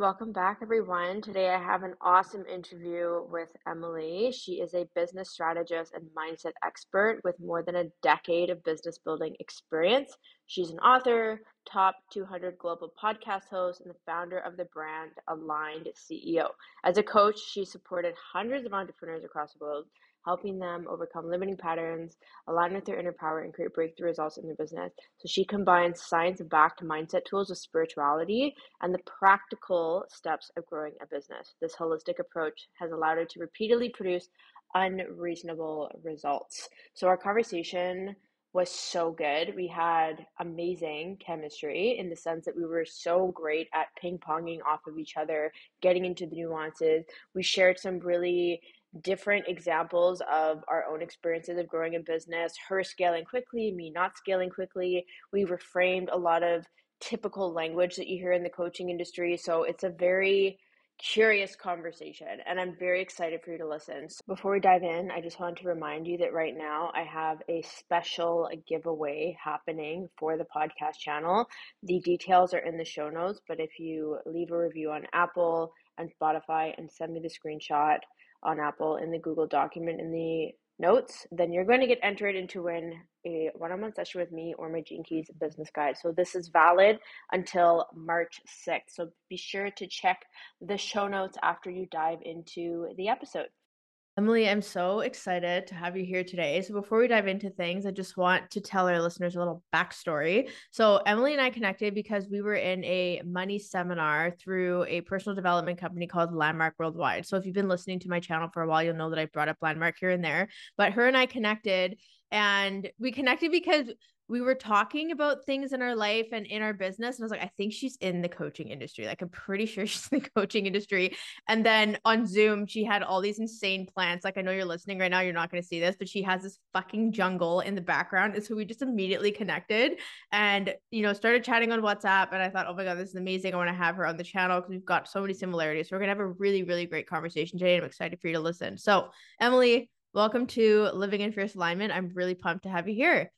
Welcome back, everyone. Today I have an awesome interview with Emily. She is a business strategist and mindset expert with more than a decade of business building experience. She's an author, top 200 global podcast host, and the founder of the brand Aligned CEO. As a coach, she supported hundreds of entrepreneurs across the world helping them overcome limiting patterns, align with their inner power, and create breakthrough results in their business. So she combines science backed mindset tools with spirituality and the practical steps of growing a business. This holistic approach has allowed her to repeatedly produce unreasonable results. So our conversation was so good. We had amazing chemistry in the sense that we were so great at ping ponging off of each other, getting into the nuances. We shared some really different examples of our own experiences of growing a business, her scaling quickly, me not scaling quickly. We reframed a lot of typical language that you hear in the coaching industry. So it's a very curious conversation and I'm very excited for you to listen. So before we dive in, I just want to remind you that right now I have a special giveaway happening for the podcast channel. The details are in the show notes, but if you leave a review on Apple and Spotify and send me the screenshot on Apple in the Google document in the notes, then you're going to get entered into win a one-on-one session with me or my Gene Keys business guide. So this is valid until March 6th. So be sure to check the show notes after you dive into the episode. Emily, I'm so excited to have you here today. So, before we dive into things, I just want to tell our listeners a little backstory. So, Emily and I connected because we were in a money seminar through a personal development company called Landmark Worldwide. So, if you've been listening to my channel for a while, you'll know that I brought up Landmark here and there. But her and I connected, and we connected because we were talking about things in our life and in our business. And I was like, I think she's in the coaching industry. Like, I'm pretty sure she's in the coaching industry. And then on Zoom, she had all these insane plants. Like, I know you're listening right now, you're not going to see this, but she has this fucking jungle in the background. And so we just immediately connected and, you know, started chatting on WhatsApp. And I thought, oh my God, this is amazing. I want to have her on the channel because we've got so many similarities. So we're going to have a really, really great conversation today. And I'm excited for you to listen. So, Emily, welcome to Living in Fierce Alignment. I'm really pumped to have you here.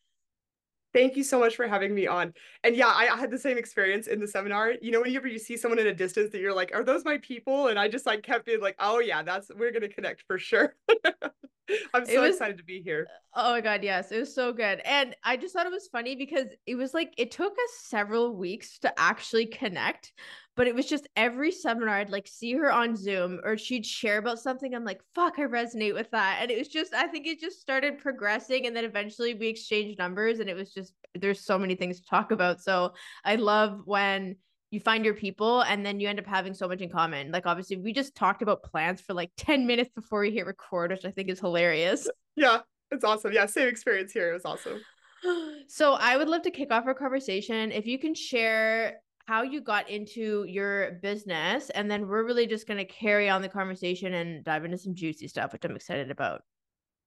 Thank you so much for having me on. And yeah, I, I, had the same experience in the seminar. You know, whenever you see someone in a distance that you're like, are those my people? And I just like kept being like, oh yeah, that's we're gonna connect for sure. I'm so was, excited to be here. Oh my god, yes, it was so good. And I just thought it was funny because it was like it took us several weeks to actually connect, but it was just every seminar I'd like see her on Zoom or she'd share about something. I'm like, fuck, I resonate with that. And it was just, I think it just started progressing. And then eventually we exchanged numbers and it was just, there's so many things to talk about. So I love when you find your people and then you end up having so much in common. Like obviously we just talked about plants for like 10 minutes before we hit record, which I think is hilarious. Yeah, it's awesome. Yeah, same experience here. It was awesome. So I would love to kick off our conversation. If you can share how you got into your business and then we're really just going to carry on the conversation and dive into some juicy stuff which i'm excited about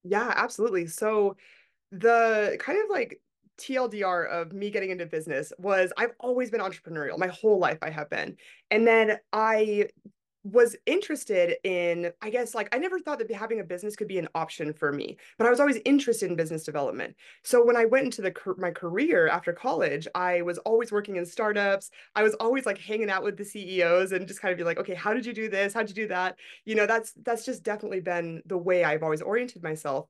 yeah absolutely so the kind of like TLDR of me getting into business was I've always been entrepreneurial. My whole life I have been. And then I was interested in i guess like i never thought that having a business could be an option for me but i was always interested in business development so when i went into the my career after college i was always working in startups i was always like hanging out with the ceos and just kind of be like okay how did you do this how'd you do that you know that's that's just definitely been the way i've always oriented myself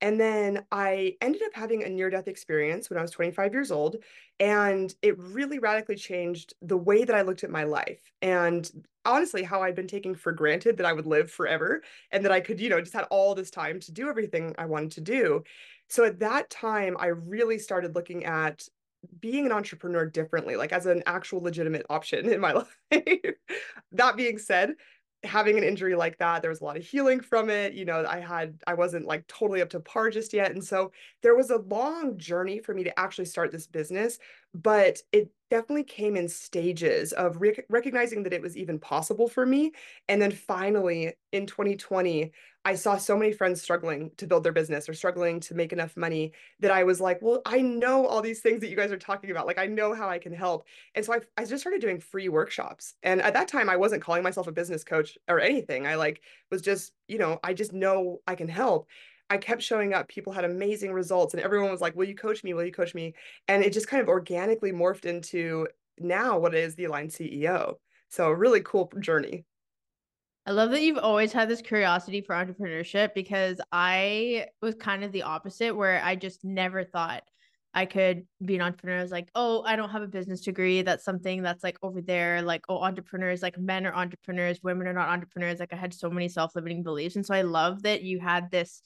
and then I ended up having a near death experience when I was 25 years old. And it really radically changed the way that I looked at my life. And honestly, how I'd been taking for granted that I would live forever and that I could, you know, just had all this time to do everything I wanted to do. So at that time, I really started looking at being an entrepreneur differently, like as an actual legitimate option in my life. that being said, having an injury like that, there was a lot of healing from it. You know, I had, I wasn't like totally up to par just yet. And so there was a long journey for me to actually start this business, but it definitely came in stages of rec- recognizing that it was even possible for me. And then finally in 2020, I saw so many friends struggling to build their business or struggling to make enough money that I was like, well, I know all these things that you guys are talking about. Like, I know how I can help. And so I, I just started doing free workshops. And at that time, I wasn't calling myself a business coach or anything. I like was just, you know, I just know I can help. I kept showing up. People had amazing results, and everyone was like, Will you coach me? Will you coach me? And it just kind of organically morphed into now what is the Aligned CEO. So, a really cool journey. I love that you've always had this curiosity for entrepreneurship because I was kind of the opposite, where I just never thought I could be an entrepreneur. I was like, oh, I don't have a business degree. That's something that's like over there. Like, oh, entrepreneurs, like men are entrepreneurs, women are not entrepreneurs. Like, I had so many self limiting beliefs. And so I love that you had this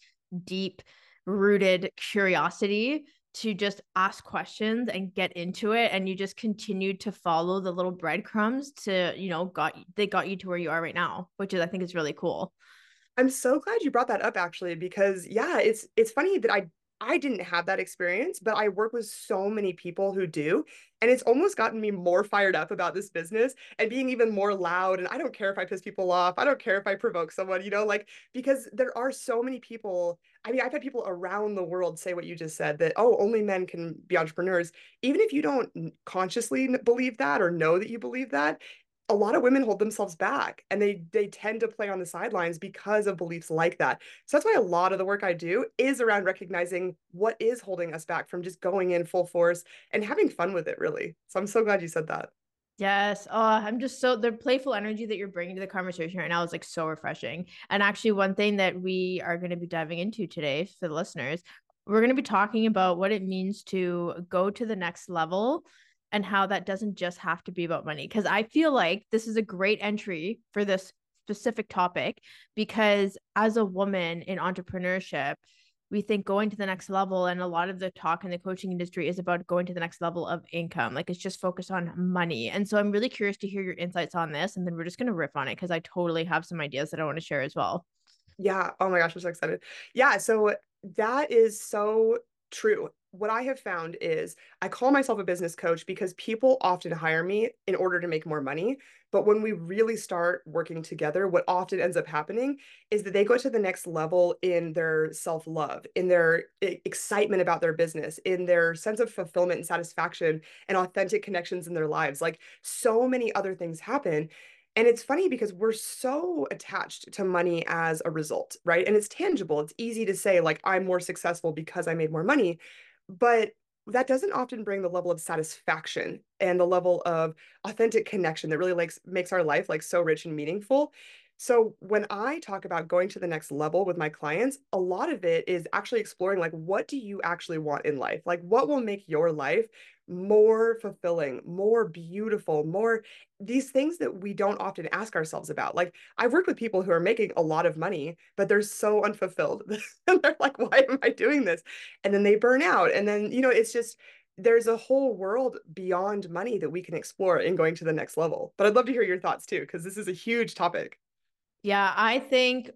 deep rooted curiosity to just ask questions and get into it and you just continued to follow the little breadcrumbs to you know got they got you to where you are right now which is i think is really cool. I'm so glad you brought that up actually because yeah it's it's funny that i I didn't have that experience, but I work with so many people who do. And it's almost gotten me more fired up about this business and being even more loud. And I don't care if I piss people off. I don't care if I provoke someone, you know, like because there are so many people. I mean, I've had people around the world say what you just said that, oh, only men can be entrepreneurs. Even if you don't consciously believe that or know that you believe that, a lot of women hold themselves back and they they tend to play on the sidelines because of beliefs like that. So that's why a lot of the work I do is around recognizing what is holding us back from just going in full force and having fun with it really. So I'm so glad you said that. Yes. Oh, I'm just so the playful energy that you're bringing to the conversation right now is like so refreshing. And actually, one thing that we are going to be diving into today for the listeners, we're going to be talking about what it means to go to the next level and how that doesn't just have to be about money. Because I feel like this is a great entry for this specific topic because as a woman in entrepreneurship, we think going to the next level and a lot of the talk in the coaching industry is about going to the next level of income like it's just focused on money. And so i'm really curious to hear your insights on this and then we're just going to riff on it because i totally have some ideas that i want to share as well. Yeah. Oh my gosh i'm so excited. Yeah so that is so true what I have found is I call myself a business coach because people often hire me in order to make more money. But when we really start working together, what often ends up happening is that they go to the next level in their self love, in their excitement about their business, in their sense of fulfillment and satisfaction and authentic connections in their lives. Like so many other things happen. And it's funny because we're so attached to money as a result, right? And it's tangible. It's easy to say, like, I'm more successful because I made more money but that doesn't often bring the level of satisfaction and the level of authentic connection that really like makes our life like so rich and meaningful so when I talk about going to the next level with my clients, a lot of it is actually exploring like what do you actually want in life? Like what will make your life more fulfilling, more beautiful, more these things that we don't often ask ourselves about. Like I've worked with people who are making a lot of money, but they're so unfulfilled. and they're like, why am I doing this? And then they burn out. And then, you know, it's just there's a whole world beyond money that we can explore in going to the next level. But I'd love to hear your thoughts too, because this is a huge topic. Yeah, I think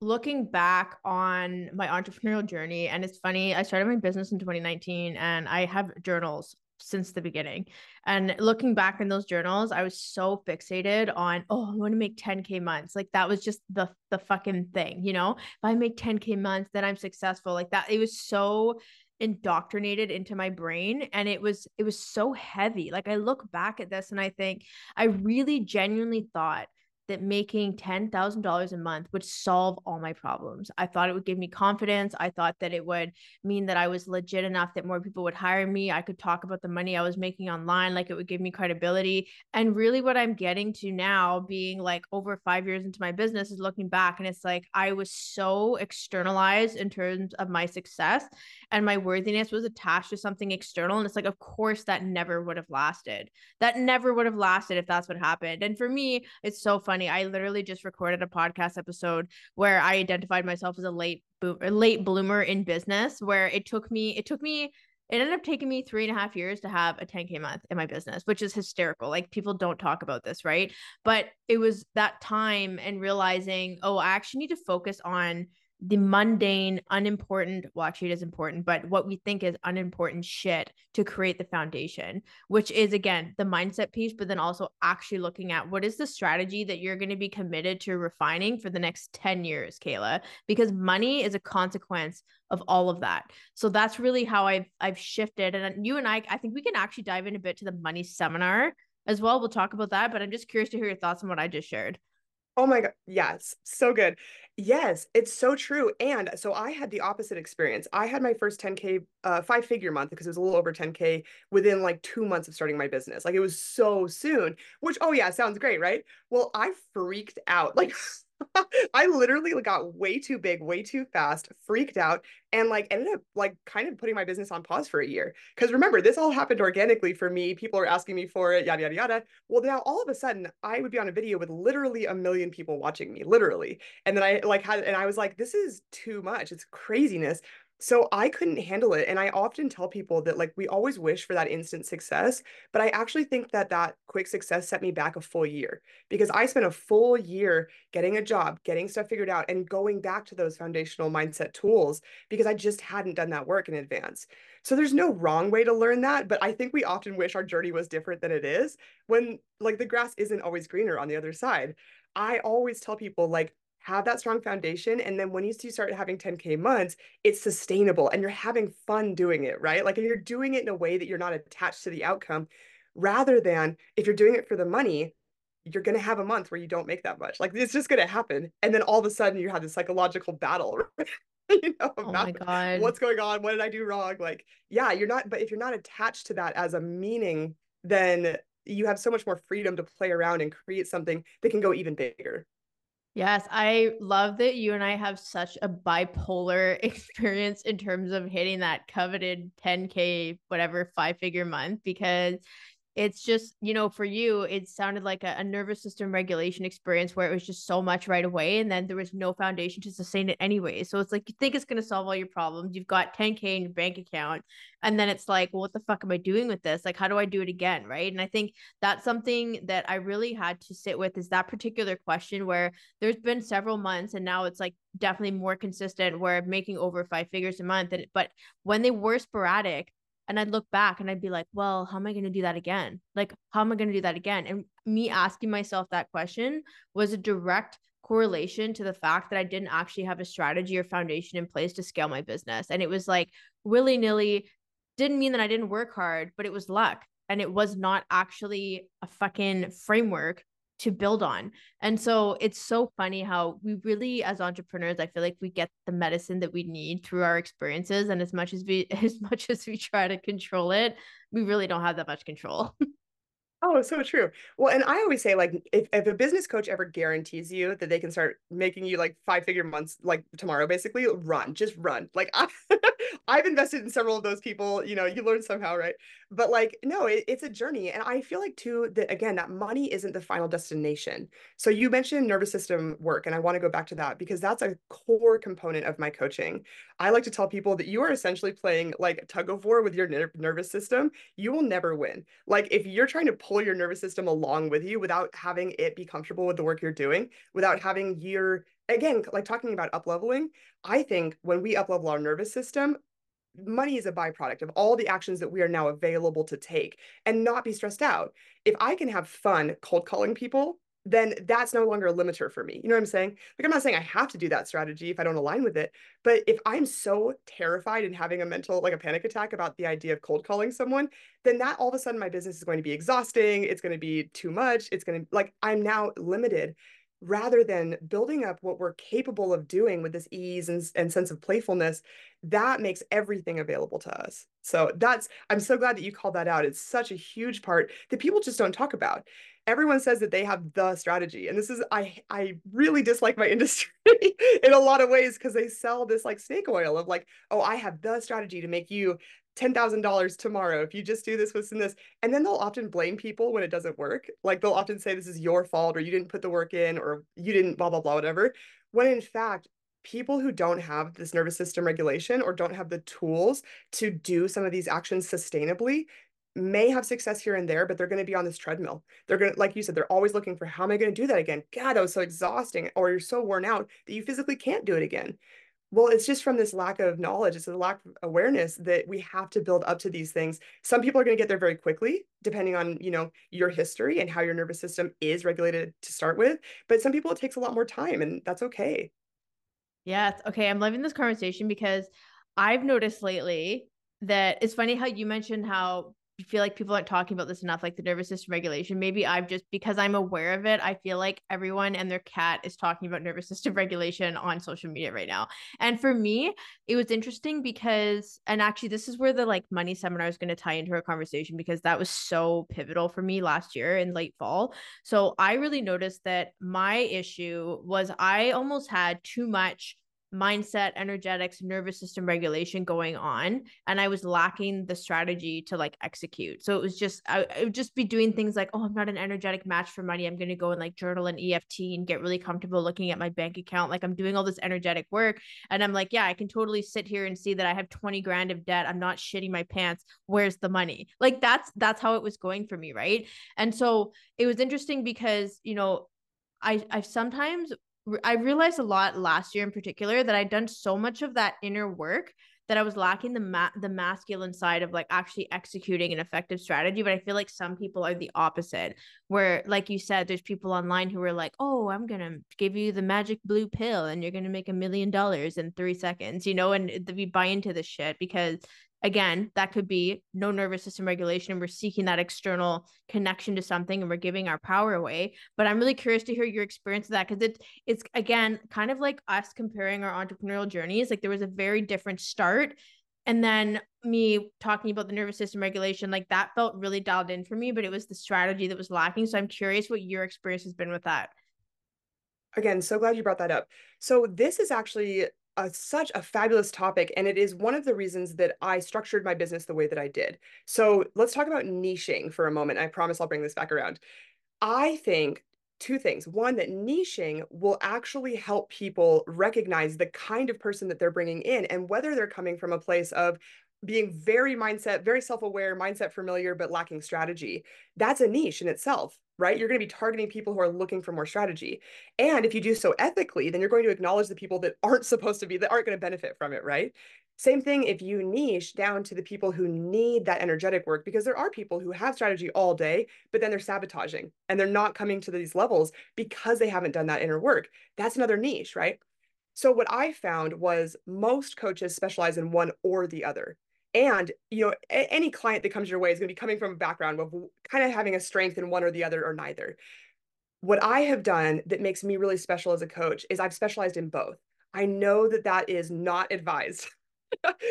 looking back on my entrepreneurial journey, and it's funny, I started my business in 2019 and I have journals since the beginning. And looking back in those journals, I was so fixated on, oh, I want to make 10K months. Like that was just the the fucking thing, you know? If I make 10K months, then I'm successful. Like that, it was so indoctrinated into my brain and it was it was so heavy like i look back at this and i think i really genuinely thought that making $10,000 a month would solve all my problems. I thought it would give me confidence. I thought that it would mean that I was legit enough that more people would hire me. I could talk about the money I was making online, like it would give me credibility. And really, what I'm getting to now, being like over five years into my business, is looking back and it's like I was so externalized in terms of my success and my worthiness was attached to something external. And it's like, of course, that never would have lasted. That never would have lasted if that's what happened. And for me, it's so funny funny. I literally just recorded a podcast episode where I identified myself as a late late bloomer in business where it took me it took me it ended up taking me three and a half years to have a 10K month in my business, which is hysterical. Like people don't talk about this, right? But it was that time and realizing, oh, I actually need to focus on the mundane, unimportant, actually, it is important, but what we think is unimportant shit to create the foundation, which is again the mindset piece, but then also actually looking at what is the strategy that you're going to be committed to refining for the next 10 years, Kehla, because money is a consequence of all of that. So that's really how I've I've shifted. And you and I, I think we can actually dive in a bit to the money seminar as well. We'll talk about that, but I'm just curious to hear your thoughts on what I just shared. Oh my God. Yes. So good. Yes, it's so true. And so I had the opposite experience. I had my first 10K, uh, five figure month because it was a little over 10K within like two months of starting my business. Like it was so soon, which, oh yeah, sounds great, right? Well, I freaked out. Like I literally got way too big, way too fast, freaked out, and like ended up like kind of putting my business on pause for a year. Because remember, this all happened organically for me. People are asking me for it, yada, yada, yada. Well, now all of a sudden, I would be on a video with literally a million people watching me, literally. And then I like had, and I was like, this is too much. It's craziness. So I couldn't handle it. And I often tell people that like we always wish for that instant success, but I actually think that that quick success set me back a full year because I spent a full year getting a job, getting stuff figured out and going back to those foundational mindset tools because I just hadn't done that work in advance. So there's no wrong way to learn that, but I think we often wish our journey was different than it is when like the grass isn't always greener on the other side. I always tell people like have that strong foundation. And then when you start having 10K months, it's sustainable and you're having fun doing it, right? Like, you're doing it in a way that you're not attached to the outcome rather than if you're doing it for the money, you're going to have a month where you don't make that much. Like, it's just going to happen. And then all of a sudden you have this psychological battle. you know, oh my God. what's going on? What did I do wrong? Like, yeah, you're not, but if you're not attached to that as a meaning, then you have so much more freedom to play around and create something that can go even bigger. Yes, I love that you and I have such a bipolar experience in terms of hitting that coveted 10K, whatever, five figure month because it's just you know for you it sounded like a, a, nervous system regulation experience where it was just so much right away and then there was no foundation to sustain it anyway. So it's like you think it's going to solve all your problems you've got 10k in your bank account and then it's like well, what the fuck am i doing with this? Like how do i do it again right? And i think that's something that i really had to sit with is that particular question where there's been several months and now it's like definitely more consistent where I'm making over five figures a month and but when they were sporadic and I'd look back and I'd be like, well, how am I going to do that again? Like, how am I going to do that again? And me asking myself that question was a direct correlation to the fact that I didn't actually have a strategy or foundation in place to scale my business. And it was like willy nilly, didn't mean that I didn't work hard, but it was luck. And it was not actually a fucking framework to build on. And so it's so funny how we really as entrepreneurs I feel like we get the medicine that we need through our experiences and as much as we as much as we try to control it, we really don't have that much control. Oh, so true. Well, and I always say, like, if, if a business coach ever guarantees you that they can start making you like five figure months, like tomorrow, basically, run, just run. Like, I, I've invested in several of those people, you know, you learn somehow, right? But like, no, it, it's a journey. And I feel like, too, that again, that money isn't the final destination. So you mentioned nervous system work, and I want to go back to that because that's a core component of my coaching. I like to tell people that you are essentially playing like tug of war with your ner- nervous system. You will never win. Like, if you're trying to pull your nervous system along with you without having it be comfortable with the work you're doing, without having your again, like talking about up leveling, I think when we up level our nervous system, money is a byproduct of all the actions that we are now available to take and not be stressed out. If I can have fun cold calling people then that's no longer a limiter for me. You know what I'm saying? Like, I'm not saying I have to do that strategy if I don't align with it. But if I'm so terrified and having a mental, like a panic attack about the idea of cold calling someone, then that all of a sudden my business is going to be exhausting. It's going to be too much. It's going to, like, I'm now limited rather than building up what we're capable of doing with this ease and, and sense of playfulness that makes everything available to us. So that's i'm so glad that you called that out. It's such a huge part that people just don't talk about. Everyone says that they have the strategy and this is i i really dislike my industry in a lot of ways because they sell this like snake oil of like oh i have the strategy to make you $10,000 tomorrow if you just do this, this, and this. And then they'll often blame people when it doesn't work. Like they'll often say this is your fault or you didn't put the work in or you didn't blah, blah, blah, whatever. When in fact, people who don't have this nervous system regulation or don't have the tools to do some of these actions sustainably may have success here and there, but they're going to be on this treadmill. They're going to, like you said, they're always looking for how am I going to do that again? God, that was so exhausting. Or you're so worn out that you physically can't do it again. Well, it's just from this lack of knowledge, it's a lack of awareness that we have to build up to these things. Some people are going to get there very quickly, depending on, you know, your history and how your nervous system is regulated to start with. But some people it takes a lot more time, and that's okay. Yeah. Okay. I'm loving this conversation because I've noticed lately that it's funny how you mentioned how feel like people aren't talking about this enough, like the nervous system regulation. Maybe I've just because I'm aware of it, I feel like everyone and their cat is talking about nervous system regulation on social media right now. And for me, it was interesting because, and actually, this is where the like money seminar is going to tie into our conversation because that was so pivotal for me last year in late fall. So I really noticed that my issue was I almost had too much mindset, energetics, nervous system regulation going on. And I was lacking the strategy to like execute. So it was just, I, I, would just be doing things like, oh, I'm not an energetic match for money. I'm going to go and like journal and EFT and get really comfortable looking at my bank account. Like I'm doing all this energetic work. And I'm like, yeah, I can totally sit here and see that I have 20 grand of debt. I'm not shitting my pants. Where's the money? Like that's, that's how it was going for me. Right. And so it was interesting because, you know, I I sometimes I realized a lot last year in particular that I'd done so much of that inner work that I was lacking the ma- the masculine side of like actually executing an effective strategy. But I feel like some people are the opposite, where like you said, there's people online who are like, "Oh, I'm gonna give you the magic blue pill, and you're gonna make a million dollars in three seconds," you know, and we buy into this shit because again, that could be no nervous system regulation and we're seeking that external connection to something and we're giving our power away. But I'm really curious to hear your experience of that because it's it's again kind of like us comparing our entrepreneurial journeys. Like there was a very different start. And then me talking about the nervous system regulation, like that felt really dialed in for me, but it was the strategy that was lacking. So I'm curious what your experience has been with that. Again, so glad you brought that up. So this is actually a, such a fabulous topic, and it is one of the reasons that I structured my business the way that I did. So let's talk about niching for a moment. I promise I'll bring this back around. I think two things. One, that niching will actually help people recognize the kind of person that they're bringing in and whether they're coming from a place of being very mindset, very self aware, mindset familiar, but lacking strategy. That's a niche in itself right? You're going to be targeting people who are looking for more strategy. And if you do so ethically, then you're going to acknowledge the people that aren't supposed to be, that aren't going to benefit from it, right? Same thing if you niche down to the people who need that energetic work, because there are people who have strategy all day, but then they're sabotaging and they're not coming to these levels because they haven't done that inner work. That's another niche, right? So, what I found was most coaches specialize in one or the other and you know a- any client that comes your way is going to be coming from a background of kind of having a strength in one or the other or neither. What i have done that makes me really special as a coach is i've specialized in both. I know that that is not advised.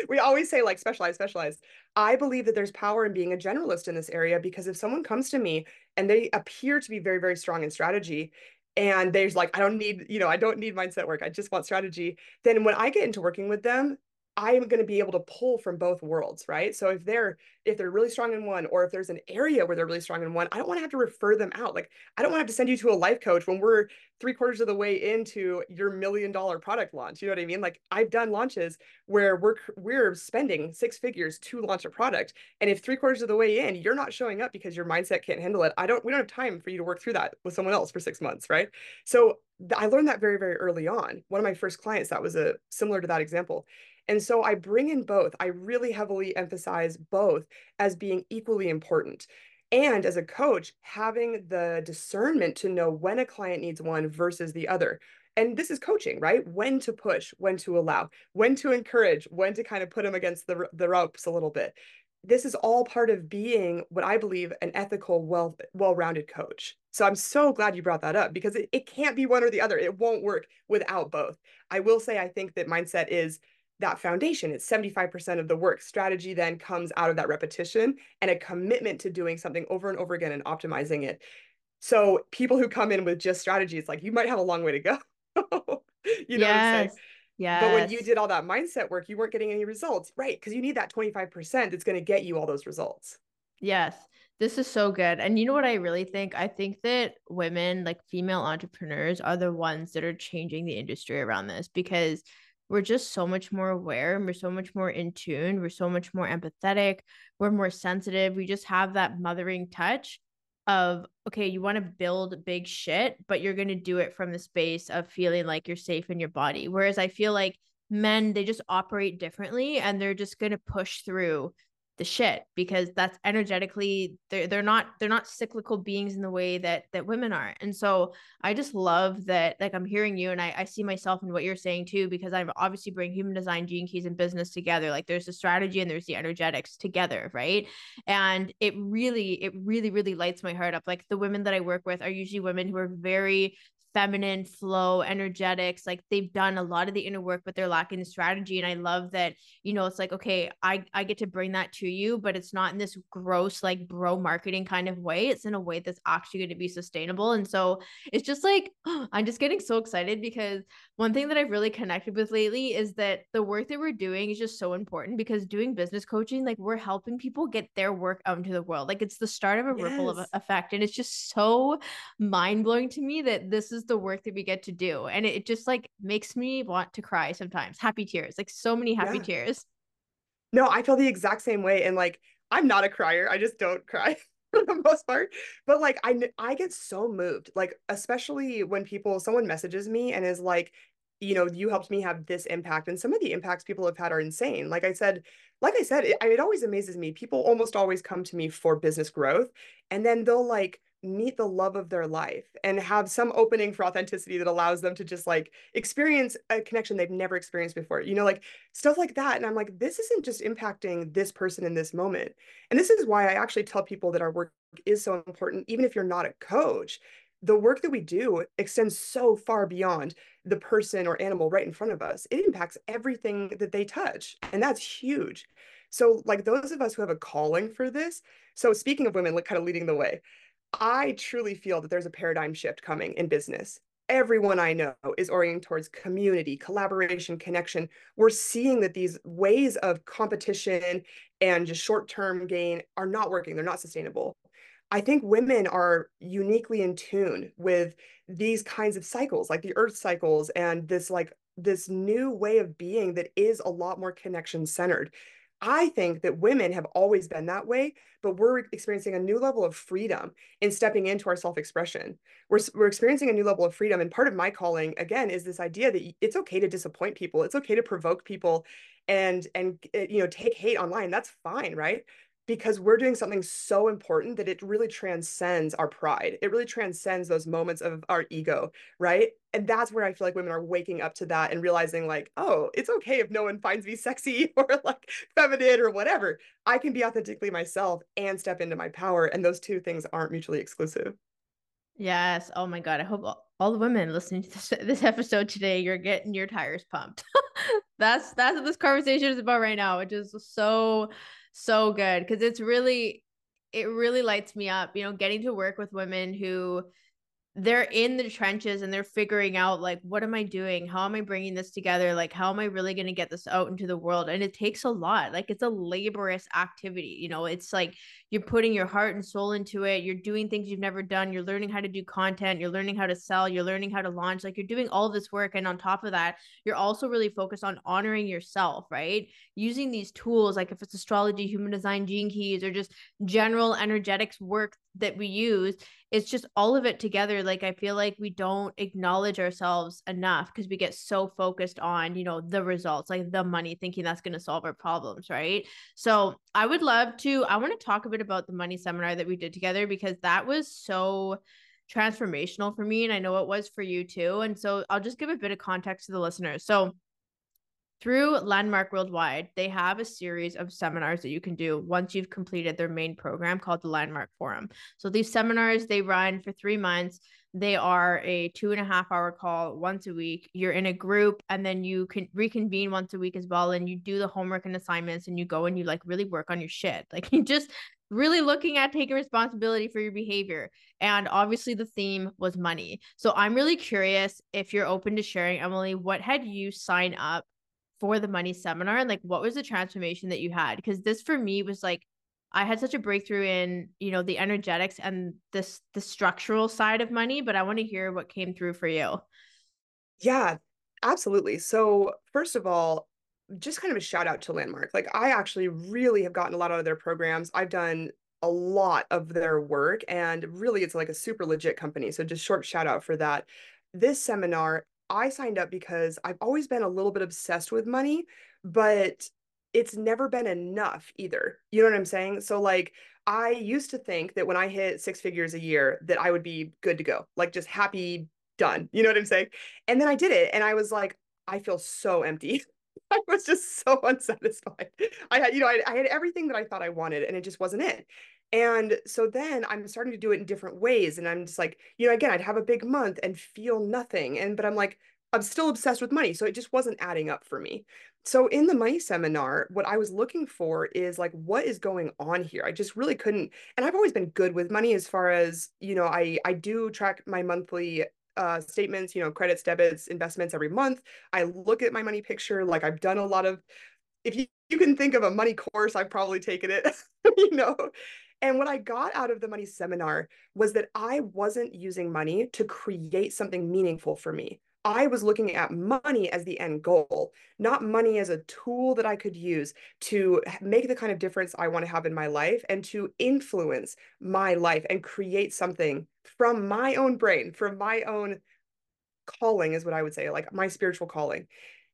We always say like specialize specialize. I believe that there's power in being a generalist in this area because if someone comes to me and they appear to be very very strong in strategy and there's like i don't need you know i don't need mindset work. I just want strategy then when i get into working with them I'm going to be able to pull from both worlds, right? So if they're if they're really strong in one, or if there's an area where they're really strong in one, I don't want to have to refer them out. Like I don't want to have to send you to a life coach when we're three quarters of the way into your million dollar product launch. You know what I mean? Like I've done launches where we're we're spending six figures to launch a product, and if three quarters of the way in you're not showing up because your mindset can't handle it, I don't. We don't have time for you to work through that with someone else for six months, right? So I learned that very very early on. One of my first clients that was a similar to that example and so I bring in both. I really heavily emphasize both as being equally important. And as a coach, having the discernment to know when a client needs one versus the other. And this is coaching, right? When to push, when to allow, when to encourage, when to kind of put them against the, the ropes a little bit. This is all part of being what I believe an ethical, well well-rounded coach. So I'm so glad you brought that up because it, it can't be one or the other. It won't work without both. I will say I think that mindset is that foundation. It's 75% of the work. Strategy then comes out of that repetition and a commitment to doing something over and over again and optimizing it. So people who come in with just strategy, it's like you might have a long way to go. you know yes. what I'm saying? Yeah. But when you did all that mindset work, you weren't getting any results, right? Because you need that 25% that's going to get you all those results. Yes. This is so good. And you know what I really think? I think that women, like female entrepreneurs, are the ones that are changing the industry around this because we're just so much more aware and we're so much more in tune. We're so much more empathetic. We're more sensitive. We just have that mothering touch of, okay, you want to build big shit, but you're going to do it from the space of feeling like you're safe in your body. Whereas I feel like men, they just operate differently and they're just going to push through the shit because that's energetically they're they're not they're not cyclical beings in the way that that women are. And so i just love that like i'm hearing you and i, I see myself in what you're saying too because i'm obviously bring human design gene keys and business together. Like there's the strategy and there's the energetics together right? And it really it really really lights my heart up. Like the women that i work with are usually women who are very feminine flow energetics like they've done a lot of the inner work but they're lacking the strategy and i love that you know it's like okay i i get to bring that to you but it's not in this gross like bro marketing kind of way it's in a way that's actually going to be sustainable and so it's just like i'm just getting so excited because one thing that i've really connected with lately is that the work that we're doing is just so important because doing business coaching like we're helping people get their work out into the world like it's the start of a yes. ripple of effect and it's just so mind-blowing to me that this is is the work that we get to do. And it, just like makes me want to cry sometimes. Happy tears, like so many happy yeah. tears. No, I feel the exact same way. And like, I'm not a crier. I just don't cry for the most part. But like, I, I get so moved, like, especially when people, someone messages me and is like, you know, you helped me have this impact. And some of the impacts people have had are insane. Like I said, like I said, it, it always amazes me. People almost always come to me for business growth. And then they'll like, meet the love of their life and have some opening for authenticity that allows them to just like experience a connection they've never experienced before you know like stuff like that. And i'm like this isn't just impacting this person in this moment. And this is why i actually tell people that our work is so important even if you're not a coach. The work that we do extends so far beyond the person or animal right in front of us. It impacts everything that they touch and that's huge. So like those of us who have a calling for this so speaking of women like kind of leading the way I truly feel that there's a paradigm shift coming in business. Everyone I know is oriented towards community, collaboration, connection. We're seeing that these ways of competition and just short term gain are not working, they're not sustainable. I think women are uniquely in tune with these kinds of cycles, like the earth cycles and this like this new way of being that is a lot more connection centered. I think that women have always been that way, but we're experiencing a new level of freedom in stepping into our self-expression. We're, we're experiencing a new level of freedom. And part of my calling, again, is this idea that it's okay to disappoint people. It's okay to provoke people and, and, eh, you know, take hate online. That's fine, right? Because we're doing something so important that it really transcends our pride. It really transcends those moments of our ego, right? And that's where I feel like women are waking up to that and realizing, like, oh, it's okay if no one finds me sexy or like feminine or whatever. I can be authentically myself and step into my power. And those two things aren't mutually exclusive. Yes. Oh my God. I hope all the women listening to this, this episode today, you're getting your tires pumped. that's that's what this conversation is about right now, which is so so good because it's really it really lights me up you know getting to work with women who they're in the trenches and they're figuring out like what am i doing? How am i bringing this together? Like how am i really going to get this out into the world? And it takes a lot. Like it's a laborious activity you know? It's like you're putting your heart and soul into it. You're doing things you've never done. You're learning how to do content. You're learning how to sell. You're learning how to launch. Like you're doing all this work. And on top of that you're also really focused on honoring yourself right? Using these tools like if it's astrology human design gene keys or just general energetics work that we use it's just all of it together like i feel like we don't acknowledge ourselves enough because we get so focused on you know the results like the money thinking that's going to solve our problems right? So i would love to i want to talk a bit about the money seminar that we did together because that was so transformational for me and i know it was for you too and so i'll just give a bit of context to the listeners. So through Landmark Worldwide, they have a series of seminars that you can do once you've completed their main program called the Landmark Forum. So these seminars they run for three months. They are a two and a half hour call once a week. You're in a group and then you can reconvene once a week as well. And you do the homework and assignments and you go and you like really work on your shit. Like you just really looking at taking responsibility for your behavior. And obviously, the theme was money. So I'm really curious if you're open to sharing, Emily, what had you sign up for the money seminar and like what was the transformation that you had because this for me was like I had such a breakthrough in, you know, the energetics and this the structural side of money, but I want to hear what came through for you. Yeah, absolutely. So, first of all, just kind of a shout out to Landmark. Like I actually really have gotten a lot out of their programs. I've done a lot of their work and really it's like a super legit company. So just short shout out for that. This seminar, I signed up because I've always been a little bit obsessed with money, but it's never been enough either. You know what I'm saying? So like I used to think that when I hit six figures a year that I would be good to go. Like just happy, done. You know what I'm saying? And then I did it and I was like I feel so empty. I was just so unsatisfied. I had, you know, I, I had everything that I thought I wanted and it just wasn't it. And so then I'm starting to do it in different ways. And I'm just like, you know, again, I'd have a big month and feel nothing. And, but I'm like, I'm still obsessed with money. So it just wasn't adding up for me. So in the money seminar, what I was looking for is like, what is going on here? I just really couldn't. And I've always been good with money as far as, you know, I, I do track my monthly uh, statements, you know, credits, debits, investments every month. I look at my money picture. Like I've done a lot of, if you, you can think of a money course, I've probably taken it, you know. And what I got out of the money seminar was that I wasn't using money to create something meaningful for me. I was looking at money as the end goal, not money as a tool that I could use to make the kind of difference I want to have in my life and to influence my life and create something from my own brain, from my own calling, is what I would say, like my spiritual calling.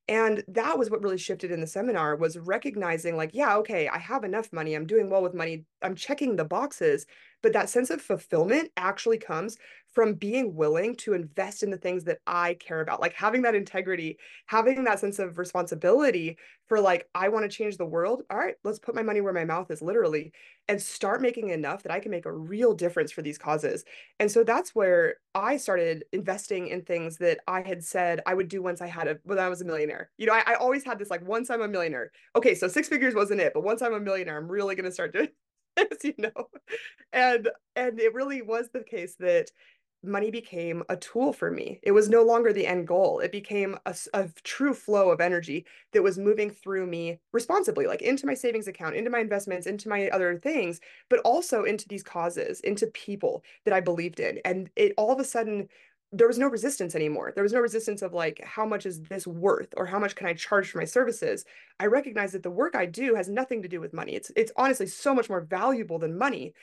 And that was what really shifted in the seminar was recognizing like, yeah, okay, I have enough money. I'm doing well with money. I'm checking the boxes, but that sense of fulfillment actually comes from being willing to invest in the things that I care about, like having that integrity, having that sense of responsibility for like, I want to change the world. All right, let's put my money where my mouth is literally and start making enough that I can make a real difference for these causes. And so that's where I started investing in things that I had said I would do once I had a when I was a millionaire. You know, I, I always had this like once I'm a millionaire. Okay, so six figures wasn't it, but once I'm a millionaire, I'm really gonna start doing this, you know. And and it really was the case that money became a tool for me. It was no longer the end goal. It became a, a, true flow of energy that was moving through me responsibly, like into my savings account, into my investments, into my other things, but also into these causes, into people that I believed in. And it all of a sudden, there was no resistance anymore. There was no resistance of like, how much is this worth or how much can I charge for my services? I recognize that the work I do has nothing to do with money. It's it's honestly so much more valuable than money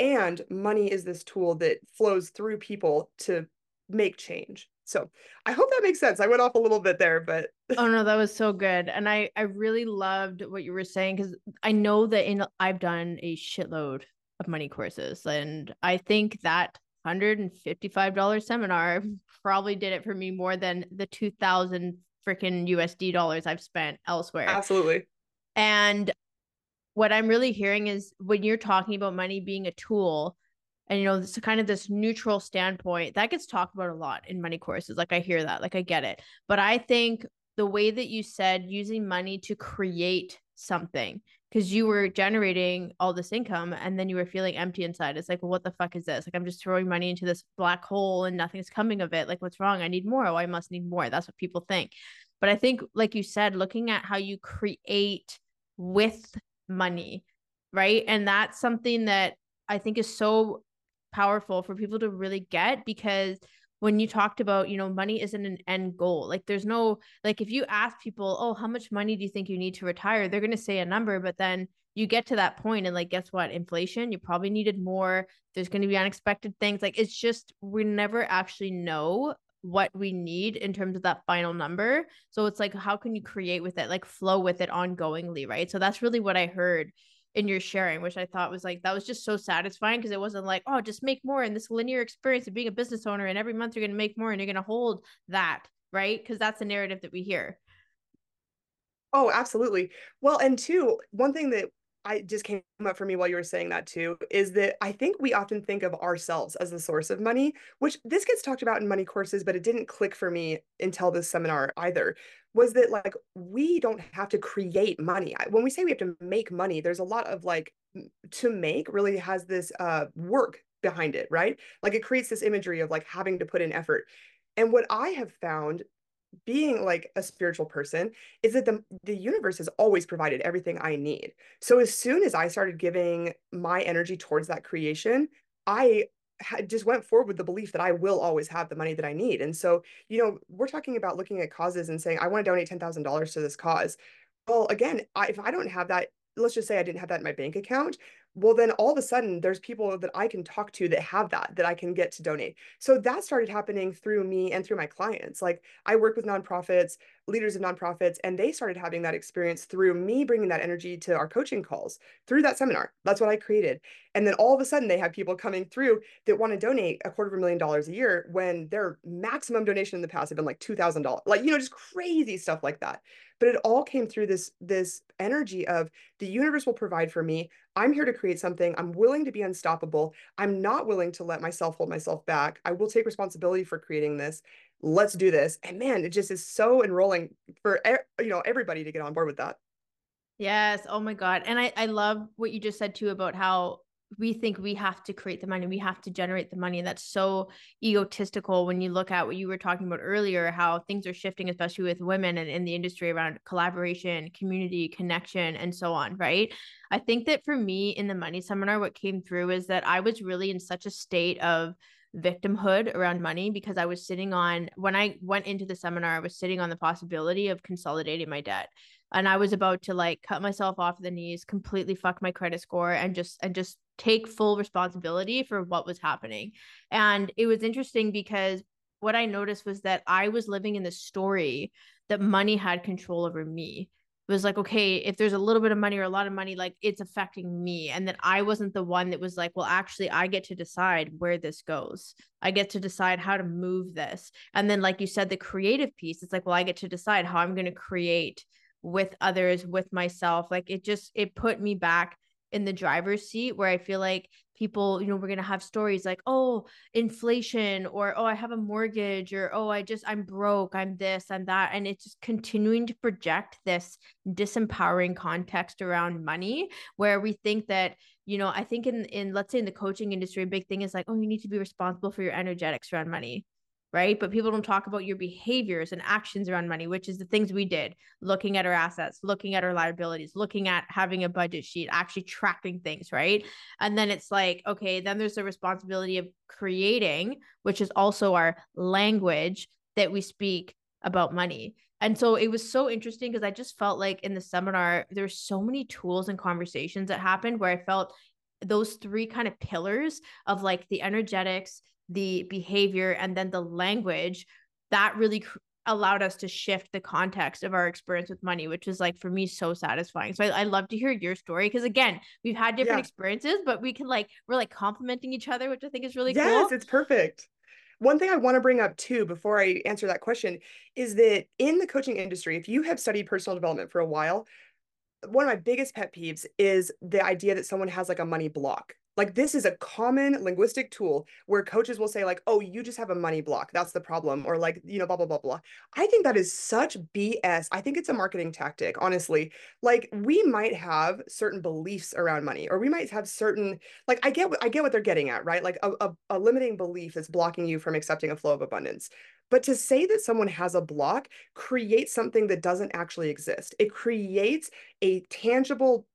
and money is this tool that flows through people to make change so i hope that makes sense i went off a little bit there but oh no that was so good and i i really loved what you were saying because i know that in i've done a shitload of money courses and i think that $155 seminar probably did it for me more than the 2000 freaking usd dollars i've spent elsewhere absolutely and what I'm really hearing is when you're talking about money being a tool, and you know, it's kind of this neutral standpoint that gets talked about a lot in money courses. Like I hear that, like I get it. But I think the way that you said using money to create something because you were generating all this income and then you were feeling empty inside. It's like, well, what the fuck is this? Like, I'm just throwing money into this black hole and nothing's coming of it. Like, what's wrong? I need more. Oh, I must need more. That's what people think. But I think, like you said, looking at how you create with money, right? And that's something that I think is so powerful for people to really get because when you talked about, you know, money isn't an end goal. Like there's no like if you ask people, "Oh, how much money do you think you need to retire?" they're going to say a number, but then you get to that point and like guess what? Inflation, you probably needed more. There's going to be unexpected things. Like it's just we never actually know what we need in terms of that final number. So it's like, how can you create with it, like flow with it ongoingly, right? So that's really what I heard in your sharing, which I thought was like, that was just so satisfying because it wasn't like, oh, just make more in this linear experience of being a business owner. And every month you're to make more and you're to hold that, right? Because that's the narrative that we hear. Oh, absolutely. Well, and two, one thing that I just came up for me while you were saying that too is that I think we often think of ourselves as the source of money, which this gets talked about in money courses, but it didn't click for me until this seminar either. Was that like we don't have to create money. When we say we have to make money, there's a lot of like to make really has this uh work behind it, right? Like it creates this imagery of like having to put in effort. And what I have found being like a spiritual person is that the the universe has always provided everything I need. So as soon as I started giving my energy towards that creation, I just went forward with the belief that I will always have the money that I need. And so, you know, we're talking about looking at causes and saying, I want to donate $10,000 to this cause. Well, again, I, if I don't have that, let's just say I didn't have that in my bank account, well then all of a sudden there's people that i can talk to that have that that i can get to donate. So that started happening through me and through my clients. Like i work with nonprofits leaders of nonprofits and they started having that experience through me bringing that energy to our coaching calls through that seminar. That's what i created. And then all of a sudden they have people coming through that want to donate a quarter of a million dollars a year when their maximum donation in the past had been like $2000 like you know just crazy stuff like that. But it all came through this this energy of the universe will provide for me. I'm here to create something. I'm willing to be unstoppable. I'm not willing to let myself hold myself back. I will take responsibility for creating this let's do this and man it just is so enrolling for you know everybody to get on board with that. Yes oh my god and i i love what you just said too about how we think we have to create the money we have to generate the money that's so egotistical when you look at what you were talking about earlier how things are shifting especially with women and in the industry around collaboration community connection and so on right? I think that for me in the money seminar what came through is that i was really in such a state of victimhood around money because I was sitting on when I went into the seminar, I was sitting on the possibility of consolidating my debt and I was about to like cut myself off the knees, completely fuck my credit score and just and just take full responsibility for what was happening. And it was interesting because what I noticed was that I was living in the story that money had control over me. Was like, okay, if there's a little bit of money or a lot of money, like it's affecting me. And that I wasn't the one that was like, well, actually, I get to decide where this goes. I get to decide how to move this. And then, like you said, the creative piece, it's like, well, I get to decide how I'm going to create with others with myself like it just it put me back in the driver's seat where i feel like people you know we're going to have stories like oh inflation or oh i have a mortgage or oh i just i'm broke i'm this i'm that and it's just continuing to project this disempowering context around money where we think that you know i think in in let's say in the coaching industry a big thing is like oh you need to be responsible for your energetics around money right? But people don't talk about your behaviors and actions around money, which is the things we did looking at our assets, looking at our liabilities, looking at having a budget sheet, actually tracking things, right? And then it's like, okay, then there's the responsibility of creating, which is also our language that we speak about money. And so it was so interesting because I just felt like in the seminar, there's so many tools and conversations that happened where I felt those three kind of pillars of like the energetics, the behavior and then the language that really cr- allowed us to shift the context of our experience with money which is like for me so satisfying so i, I love to hear your story because again we've had different yeah. experiences but we can like we're like complimenting each other which i think is really yes, cool yes it's perfect one thing I want to bring up too before I answer that question is that in the coaching industry, if you have studied personal development for a while, one of my biggest pet peeves is the idea that someone has like a money block. Like this is a common linguistic tool where coaches will say like, "Oh, you just have a money block. That's the problem," or like, you know, blah blah blah blah. I think that is such BS. I think it's a marketing tactic, honestly. Like we might have certain beliefs around money, or we might have certain like I get I get what they're getting at, right? Like a, a, a limiting belief that's blocking you from accepting a flow of abundance. But to say that someone has a block creates something that doesn't actually exist. It creates a tangible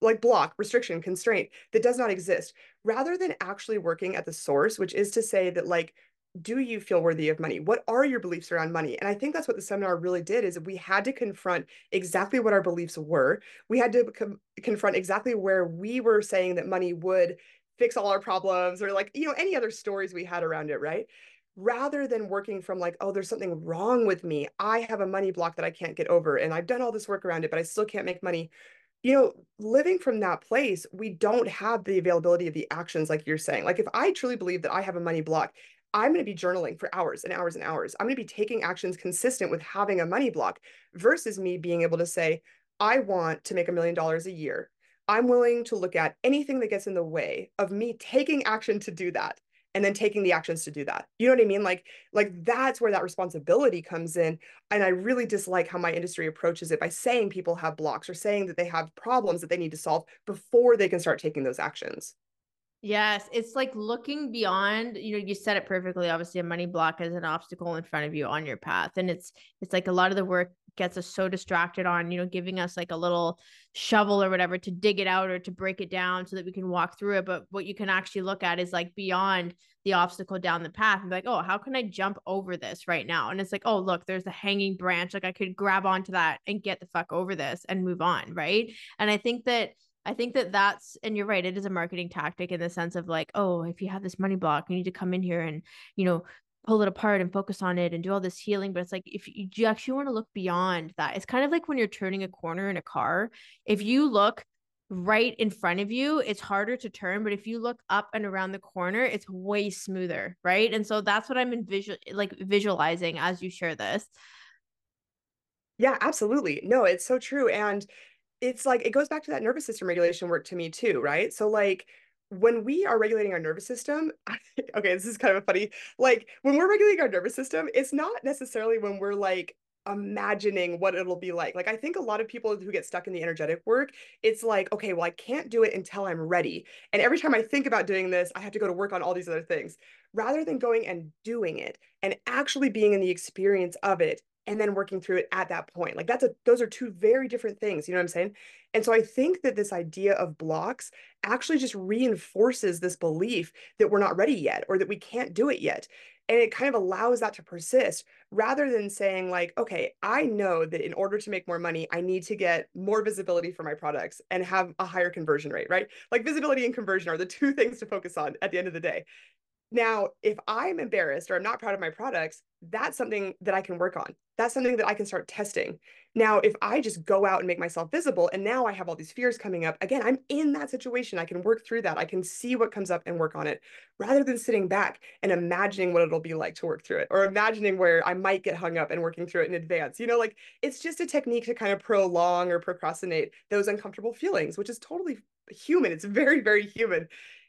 like block, restriction, constraint that does not exist, rather than actually working at the source, which is to say that like, do you feel worthy of money? What are your beliefs around money? And I think that's what the seminar really did is we had to confront exactly what our beliefs were. We had to com- confront exactly where we were saying that money would fix all our problems or like, you know, any other stories we had around it, right? rather than working from like, oh, there's something wrong with me. I have a money block that I can't get over and I've done all this work around it, but I still can't make money you know, living from that place, we don't have the availability of the actions like you're saying. Like if I truly believe that I have a money block, I'm going to be journaling for hours and hours and hours. I'm going to be taking actions consistent with having a money block versus me being able to say, I want to make a million dollars a year. I'm willing to look at anything that gets in the way of me taking action to do that and then taking the actions to do that you know what i mean like like that's where that responsibility comes in and i really dislike how my industry approaches it by saying people have blocks or saying that they have problems that they need to solve before they can start taking those actions Yes, it's like looking beyond, you know, you said it perfectly. Obviously, a money block is an obstacle in front of you on your path. And it's it's like a lot of the work gets us so distracted on, you know, giving us like a little shovel or whatever to dig it out or to break it down so that we can walk through it. But what you can actually look at is like beyond the obstacle down the path and be like, oh, how can I jump over this right now? And it's like, oh, look, there's a hanging branch. Like I could grab onto that and get the fuck over this and move on. Right. And I think that I think that that's, and you're right, it is a marketing tactic in the sense of like, oh, if you have this money block, you need to come in here and, you know, pull it apart and focus on it and do all this healing. But it's like, if you, actually want to look beyond that, it's kind of like when you're turning a corner in a car. If you look right in front of you, it's harder to turn. But if you look up and around the corner, it's way smoother. Right. And so that's what I'm envision like visualizing as you share this. Yeah, absolutely. No, it's so true. And it's like it goes back to that nervous system regulation work to me too, right? So like when we are regulating our nervous system, okay, this is kind of a funny, like when we're regulating our nervous system, it's not necessarily when we're like imagining what it'll be like. Like I think a lot of people who get stuck in the energetic work, it's like, okay, well, I can't do it until I'm ready. And every time I think about doing this, I have to go to work on all these other things. Rather than going and doing it and actually being in the experience of it and then working through it at that point. Like that's a those are two very different things, you know what I'm saying? And so I think that this idea of blocks actually just reinforces this belief that we're not ready yet or that we can't do it yet. And it kind of allows that to persist rather than saying like, okay, I know that in order to make more money, I need to get more visibility for my products and have a higher conversion rate, right? Like visibility and conversion are the two things to focus on at the end of the day. Now, if I'm embarrassed or I'm not proud of my products, that's something that I can work on. That's something that I can start testing. Now, if I just go out and make myself visible and now I have all these fears coming up, again, I'm in that situation. I can work through that. I can see what comes up and work on it rather than sitting back and imagining what it'll be like to work through it or imagining where I might get hung up and working through it in advance. You know, like it's just a technique to kind of prolong or procrastinate those uncomfortable feelings, which is totally human. It's very, very human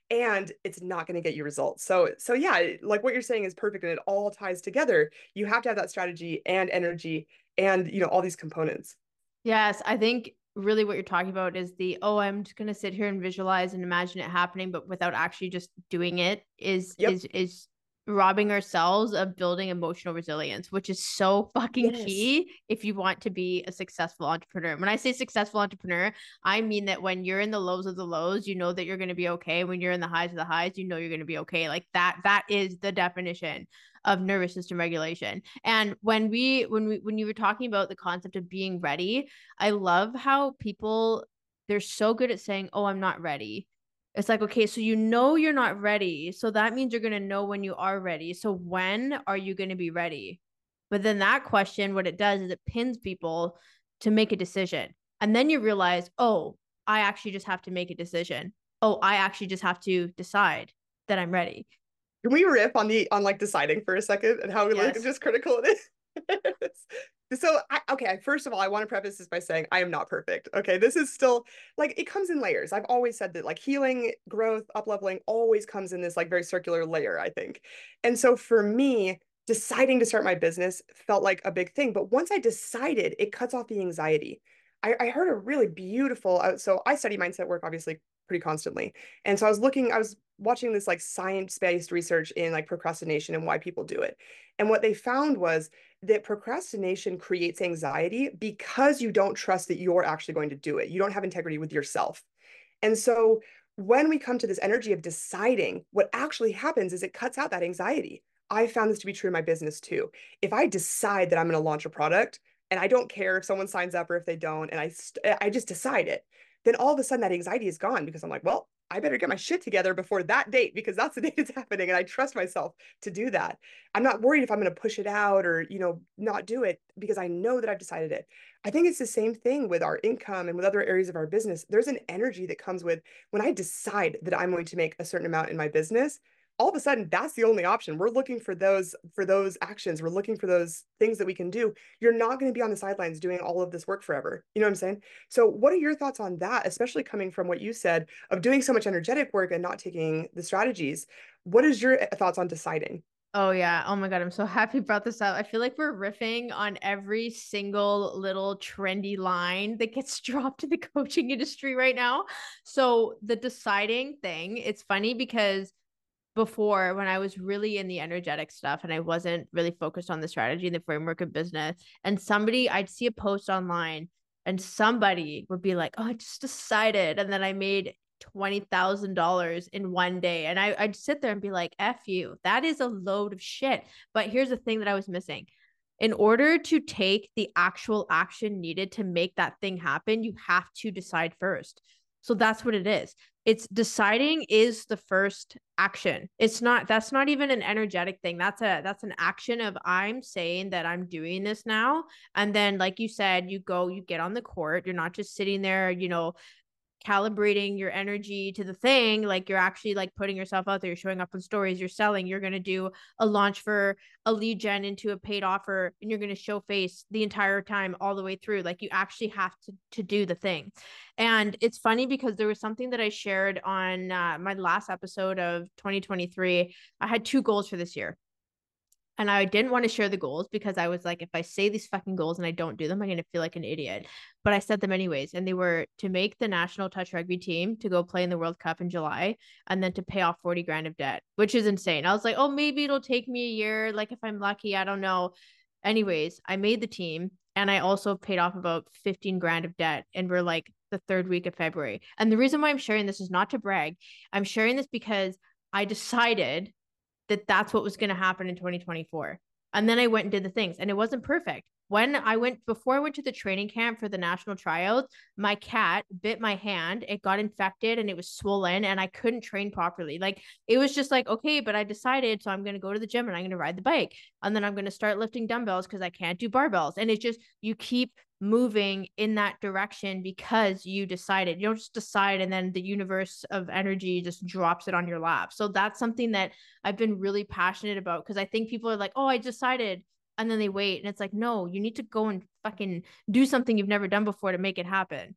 and it's not going to get you results. So so yeah, like what you're saying is perfect and it all ties together. You have to have that strategy and energy and you know all these components. Yes, I think really what you're talking about is the oh i'm just going to sit here and visualize and imagine it happening but without actually just doing it is yep. is is robbing ourselves of building emotional resilience, which is so fucking yes. key if you want to be a successful entrepreneur. When I say successful entrepreneur, I mean that when you're in the lows of the lows, you know that you're going to be okay. When you're in the highs of the highs, you know you're going to be okay. Like that that is the definition of nervous system regulation. And when we when we when you were talking about the concept of being ready, I love how people they're so good at saying, "Oh, I'm not ready." It's like, okay, so you know you're not ready. So that means you're going to know when you are ready. So when are you going to be ready? But then that question, what it does is it pins people to make a decision. And then you realize, oh, I actually just have to make a decision. Oh, I actually just have to decide that I'm ready. Can we rip on the on like deciding for a second and how we yes. like just critical it is? so I, okay first of all i want to preface this by saying i am not perfect okay? This is still like it comes in layers. I've always said that like healing growth up leveling always comes in this like very circular layer i think. And so for me deciding to start my business felt like a big thing but once i decided it cuts off the anxiety. I, I heard a really beautiful uh, so i study mindset work obviously pretty constantly and so i was looking i was watching this like science-based research in like procrastination and why people do it. And what they found was that procrastination creates anxiety because you don't trust that you're actually going to do it. You don't have integrity with yourself. And so when we come to this energy of deciding, what actually happens is it cuts out that anxiety. I found this to be true in my business too. If I decide that I'm going to launch a product and I don't care if someone signs up or if they don't, and I I just decide it, then all of a sudden that anxiety is gone because I'm like, well, I better get my shit together before that date because that's the date it's happening. And I trust myself to do that. I'm not worried if I'm going to push it out or, you know, not do it because I know that I've decided it. I think it's the same thing with our income and with other areas of our business. There's an energy that comes with when I decide that I'm going to make a certain amount in my business, all of a sudden that's the only option. We're looking for those for those actions. We're looking for those things that we can do. You're not going to be on the sidelines doing all of this work forever. You know what i'm saying? So what are your thoughts on that especially coming from what you said of doing so much energetic work and not taking the strategies? What is your eh, thoughts on deciding? Oh yeah. Oh my god, I'm so happy you brought this up. I feel like we're riffing on every single little trendy line that gets dropped in the coaching industry right now. So the deciding thing, it's funny because before when I was really in the energetic stuff and I wasn't really focused on the strategy and the framework of business, and somebody I'd see a post online and somebody would be like, Oh, I just decided. And then I made $20,000 in one day. And I, I'd sit there and be like, F you. That is a load of shit. But here's the thing that I was missing. In order to take the actual action needed to make that thing happen, you have to decide first. So that's what it is. It's deciding is the first action. It's not that's not even an energetic thing. That's a that's an action of I'm saying that I'm doing this now and then like you said you go you get on the court. You're not just sitting there, you know, calibrating your energy to the thing like you're actually like putting yourself out there you're showing up on stories you're selling you're going to do a launch for a lead gen into a paid offer and you're going to show face the entire time all the way through like you actually have to to do the thing. And it's funny because there was something that i shared on uh, my last episode of 2023 i had two goals for this year and I didn't want to share the goals because I was like, if I say these fucking goals and I don't do them, I'm going to feel like an idiot. But I said them anyways. And they were to make the national touch rugby team to go play in the World Cup in July and then to pay off 40 grand of debt, which is insane. I was like, oh, maybe it'll take me a year. Like if I'm lucky, I don't know. Anyways, I made the team and I also paid off about 15 grand of debt. And we're like the third week of February. And the reason why I'm sharing this is not to brag. I'm sharing this because I decided that that's what was going to happen in 2024. And then I went and did the things, and it wasn't perfect. When I went before I went to the training camp for the national trials, my cat bit my hand. It got infected and it was swollen, and I couldn't train properly. Like it was just like, okay, but I decided, so I'm going to go to the gym and I'm going to ride the bike, and then I'm going to start lifting dumbbells because I can't do barbells. And it's just you keep moving in that direction because you decided. You don't just decide and then the universe of energy just drops it on your lap. So that's something that I've been really passionate about because I think people are like, oh, I decided. And then they wait. And it's like, no, you need to go and fucking do something you've never done before to make it happen.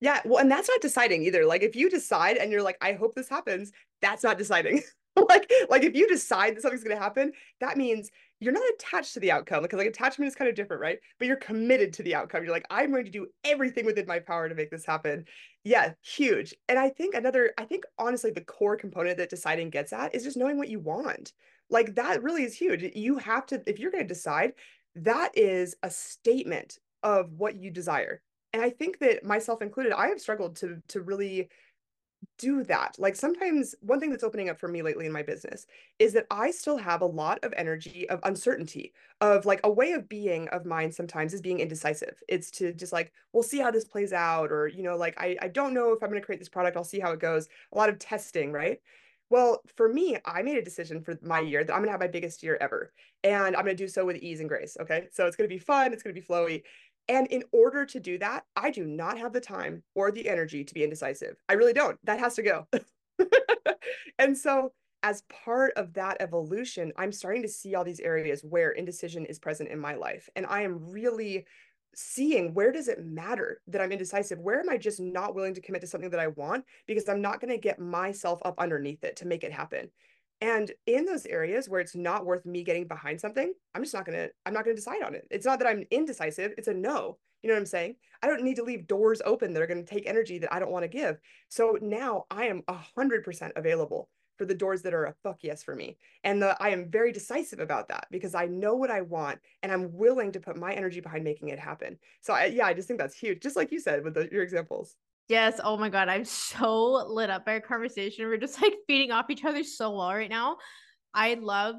Yeah. Well, and that's not deciding either. Like if you decide and you're like, I hope this happens, that's not deciding. like, like if you decide that something's gonna happen, that means you're not attached to the outcome because like attachment is kind of different, right? But you're committed to the outcome. You're like, I'm going to do everything within my power to make this happen. Yeah, huge. And I think another, I think honestly, the core component that deciding gets at is just knowing what you want. Like that really is huge. You have to, if you're going to decide, that is a statement of what you desire. And I think that myself included, I have struggled to to really do that. Like sometimes one thing that's opening up for me lately in my business is that I still have a lot of energy of uncertainty of like a way of being of mine sometimes is being indecisive. It's to just like, we'll see how this plays out. Or, you know, like I, I don't know if I'm going to create this product. I'll see how it goes. A lot of testing, right? Well, for me, I made a decision for my year that I'm going to have my biggest year ever. And I'm going to do so with ease and grace. Okay. So it's going to be fun. It's going to be flowy. And in order to do that, I do not have the time or the energy to be indecisive. I really don't. That has to go. and so, as part of that evolution, I'm starting to see all these areas where indecision is present in my life. And I am really seeing where does it matter that I'm indecisive? Where am I just not willing to commit to something that I want because I'm not going to get myself up underneath it to make it happen? And in those areas where it's not worth me getting behind something, I'm just not gonna, I'm not gonna decide on it. It's not that I'm indecisive, it's a no. You know what I'm saying? I don't need to leave doors open that are gonna take energy that I don't want to give. So now I am a hundred percent available for the doors that are a fuck yes for me. And the, I am very decisive about that because I know what I want and I'm willing to put my energy behind making it happen. So I, yeah, I just think that's huge. Just like you said with the, your examples. Yes. Oh my God. I'm so lit up by our conversation. We're just like feeding off each other so well right now. I love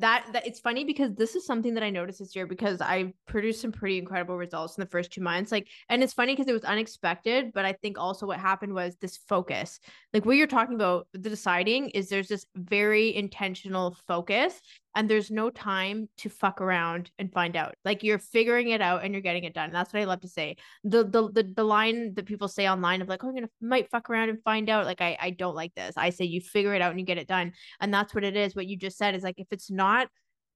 that that it's funny because this is something that I noticed this year because I produced some pretty incredible results in the first two months. Like, and it's funny because it was unexpected, but I think also what happened was this focus. Like what you're talking about, the deciding is there's this very intentional focus and there's no time to fuck around and find out. Like you're figuring it out and you're getting it done. That's what I love to say. The the the, the line that people say online of like, oh, I'm gonna might fuck around and find out. Like I I don't like this. I say you figure it out and you get it done. And that's what it is. What you just said is like if it's not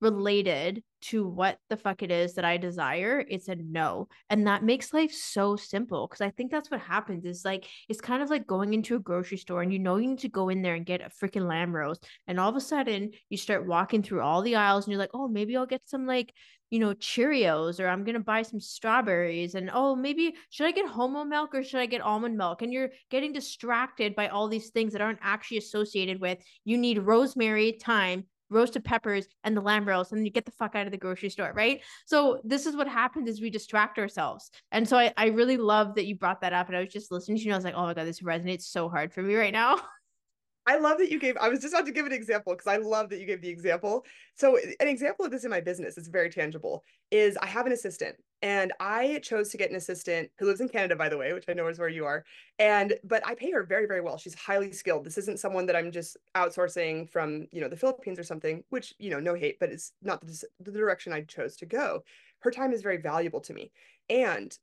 related to what the fuck it is that I desire, it's a no. And that makes life so simple because I think that's what happens is like it's kind of like going into a grocery store and you know you need to go in there and get a freaking lamb roast. And all of a sudden you start walking through all the aisles and you're like, oh, maybe I'll get some like, you know, Cheerios or I'm to buy some strawberries. And oh, maybe should I get homo milk or should I get almond milk? And you're getting distracted by all these things that aren't actually associated with you need rosemary, thyme, roasted peppers and the lamb roast and then you get the fuck out of the grocery store right? So this is what happens is we distract ourselves. And so I, I really love that you brought that up and i was just listening to you and i was like oh my god this resonates so hard for me right now I love that you gave, I was just about to give an example because I love that you gave the example. So, an example of this in my business it's very tangible is I have an assistant and I chose to get an assistant who lives in Canada, by the way, which I know is where you are. And, but I pay her very, very well. She's highly skilled. This isn't someone that I'm just outsourcing from, you know, the Philippines or something, which, you know, no hate, but it's not the, the direction I chose to go. Her time is very valuable to me. And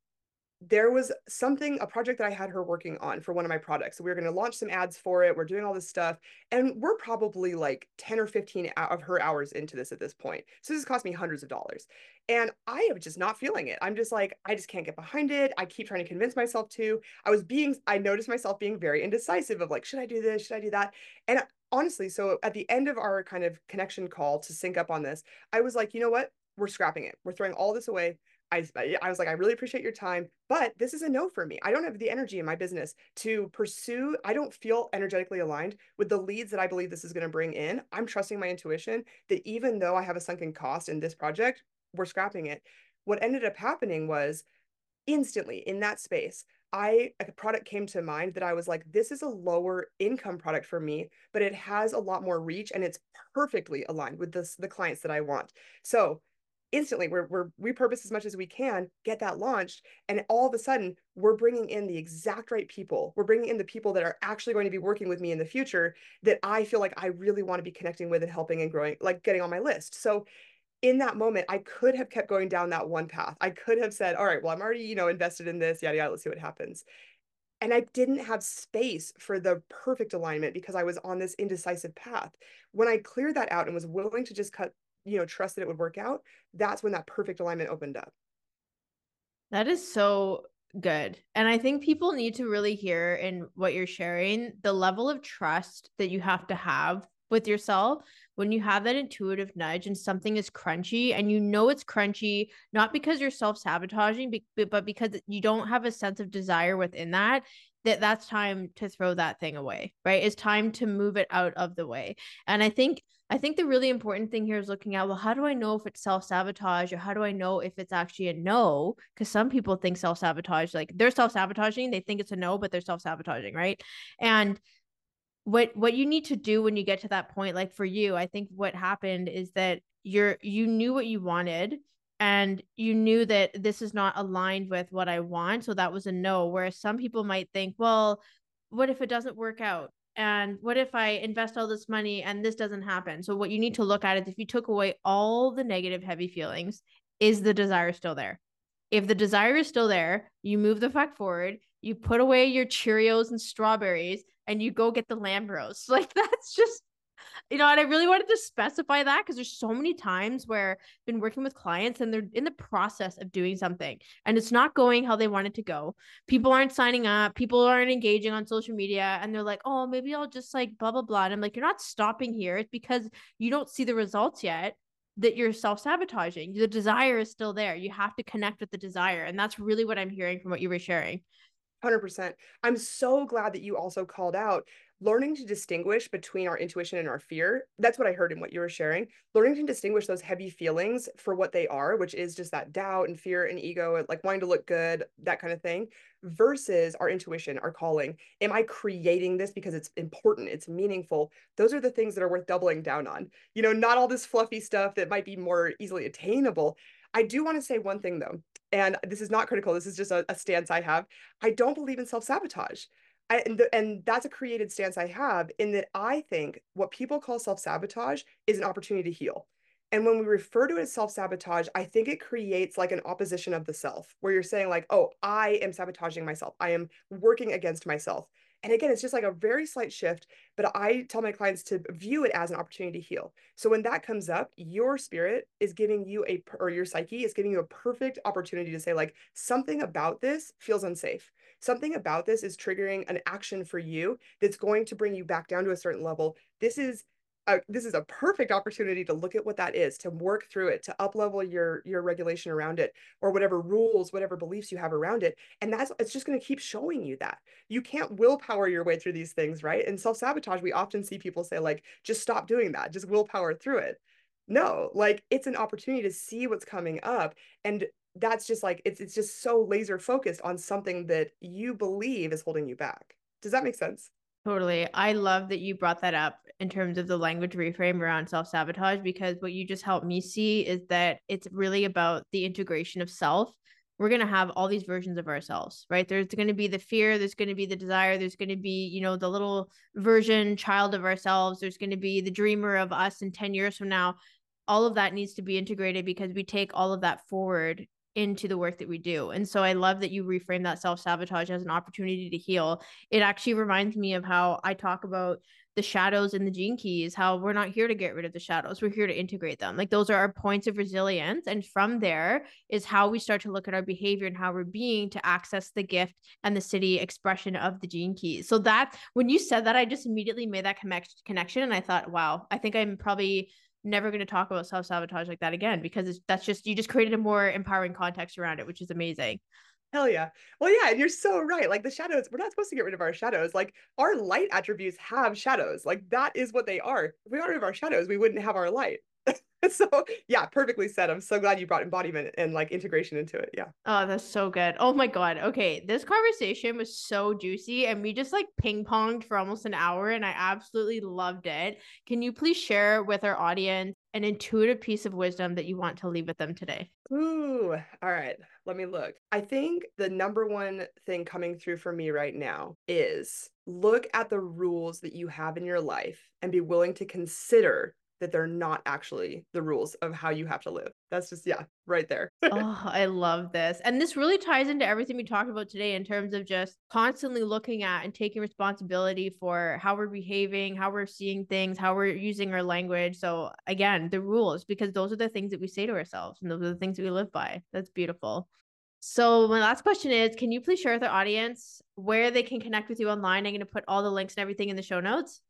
there was something a project that i had her working on for one of my products. So we were going to launch some ads for it. We're doing all this stuff and we're probably like 10 or 15 of her hours into this at this point. So this cost me hundreds of dollars. And i am just not feeling it. I'm just like i just can't get behind it. I keep trying to convince myself to. I was being i noticed myself being very indecisive of like should i do this? Should i do that? And honestly so at the end of our kind of connection call to sync up on this i was like you know what? We're scrapping it. We're throwing all this away I, I was like, I really appreciate your time, but this is a no for me. I don't have the energy in my business to pursue. I don't feel energetically aligned with the leads that I believe this is going to bring in. I'm trusting my intuition that even though I have a sunken cost in this project, we're scrapping it. What ended up happening was instantly in that space, I a product came to mind that I was like, this is a lower income product for me, but it has a lot more reach and it's perfectly aligned with this the clients that I want. So instantly we're, we're repurpose as much as we can get that launched and all of a sudden we're bringing in the exact right people. We're bringing in the people that are actually going to be working with me in the future that i feel like i really want to be connecting with and helping and growing like getting on my list. So in that moment i could have kept going down that one path. I could have said all right well i'm already you know invested in this yada yada let's see what happens. And I didn't have space for the perfect alignment because I was on this indecisive path. When I cleared that out and was willing to just cut you know trust that it would work out that's when that perfect alignment opened up. That is so good and i think people need to really hear in what you're sharing the level of trust that you have to have with yourself when you have that intuitive nudge and something is crunchy and you know it's crunchy not because you're self-sabotaging but because you don't have a sense of desire within that that that's time to throw that thing away right it's time to move it out of the way and i think I think the really important thing here is looking at well, how do I know if it's self sabotage or how do I know if it's actually a no? Because some people think self sabotage, like they're self sabotaging, they think it's a no, but they're self sabotaging, right? And what what you need to do when you get to that point, like for you, I think what happened is that you're you knew what you wanted and you knew that this is not aligned with what I want, so that was a no. Whereas some people might think, well, what if it doesn't work out? and what if i invest all this money and this doesn't happen so what you need to look at is if you took away all the negative heavy feelings is the desire still there if the desire is still there you move the fuck forward you put away your cheerios and strawberries and you go get the lamb roast. like that's just you know, and I really wanted to specify that because there's so many times where I've been working with clients and they're in the process of doing something and it's not going how they want it to go. People aren't signing up, people aren't engaging on social media, and they're like, oh, maybe I'll just like blah, blah, blah. And I'm like, you're not stopping here. It's because you don't see the results yet that you're self sabotaging. The desire is still there. You have to connect with the desire. And that's really what I'm hearing from what you were sharing. 100%. I'm so glad that you also called out learning to distinguish between our intuition and our fear. That's what I heard in what you were sharing. Learning to distinguish those heavy feelings for what they are, which is just that doubt and fear and ego, like wanting to look good, that kind of thing, versus our intuition, our calling. Am I creating this because it's important, it's meaningful? Those are the things that are worth doubling down on. You know, not all this fluffy stuff that might be more easily attainable. I do want to say one thing though, and this is not critical, this is just a, a stance I have. I don't believe in self sabotage. I, and, the, and that's a created stance I have in that I think what people call self sabotage is an opportunity to heal. And when we refer to it as self sabotage, I think it creates like an opposition of the self where you're saying, like, oh, I am sabotaging myself. I am working against myself. And again, it's just like a very slight shift, but I tell my clients to view it as an opportunity to heal. So when that comes up, your spirit is giving you a, or your psyche is giving you a perfect opportunity to say, like, something about this feels unsafe. Something about this is triggering an action for you that's going to bring you back down to a certain level. This is a, this is a perfect opportunity to look at what that is to work through it to up level your your regulation around it or whatever rules whatever beliefs you have around it and that's it's just going to keep showing you that. You can't willpower your way through these things right? And self-sabotage we often see people say like just stop doing that. Just willpower through it. No like it's an opportunity to see what's coming up and that's just like it's it's just so laser focused on something that you believe is holding you back. Does that make sense Totally. I love that you brought that up in terms of the language reframe around self sabotage because what you just helped me see is that it's really about the integration of self. We're going to have all these versions of ourselves, right? There's going to be the fear, there's going to be the desire, there's going to be, you know, the little version child of ourselves, there's going to be the dreamer of us in 10 years from now. All of that needs to be integrated because we take all of that forward into the work that we do. And so I love that you reframe that self sabotage as an opportunity to heal. It actually reminds me of how I talk about the shadows and the gene keys, how we're not here to get rid of the shadows, we're here to integrate them. Like those are our points of resilience. And from there is how we start to look at our behavior and how we're being to access the gift and the Siddhi expression of the gene keys. So that when you said that, I just immediately made that connect- connection. And I thought, wow, I think I'm probably never going to talk about self sabotage like that again because that's just you just created a more empowering context around it, which is amazing. Hell yeah. Well, yeah, and you're so right. Like the shadows, we're not supposed to get rid of our shadows. Like our light attributes have shadows. Like that is what they are. If we got rid of our shadows, we wouldn't have our light. so yeah, perfectly said. I'm so glad you brought embodiment and like integration into it. Yeah. Oh, that's so good. Oh my God. Okay. This conversation was so juicy and we just like ping ponged for almost an hour and I absolutely loved it. Can you please share with our audience an intuitive piece of wisdom that you want to leave with them today? Ooh, all right. Let me look. I think the number one thing coming through for me right now is look at the rules that you have in your life and be willing to consider that they're not actually the rules of how you have to live. That's just, yeah, right there. oh, I love this. And this really ties into everything we talked about today in terms of just constantly looking at and taking responsibility for how we're behaving, how we're seeing things, how we're using our language. So, again, the rules, because those are the things that we say to ourselves and those are the things that we live by. That's beautiful. So, my last question is Can you please share with our audience where they can connect with you online? I'm going to put all the links and everything in the show notes.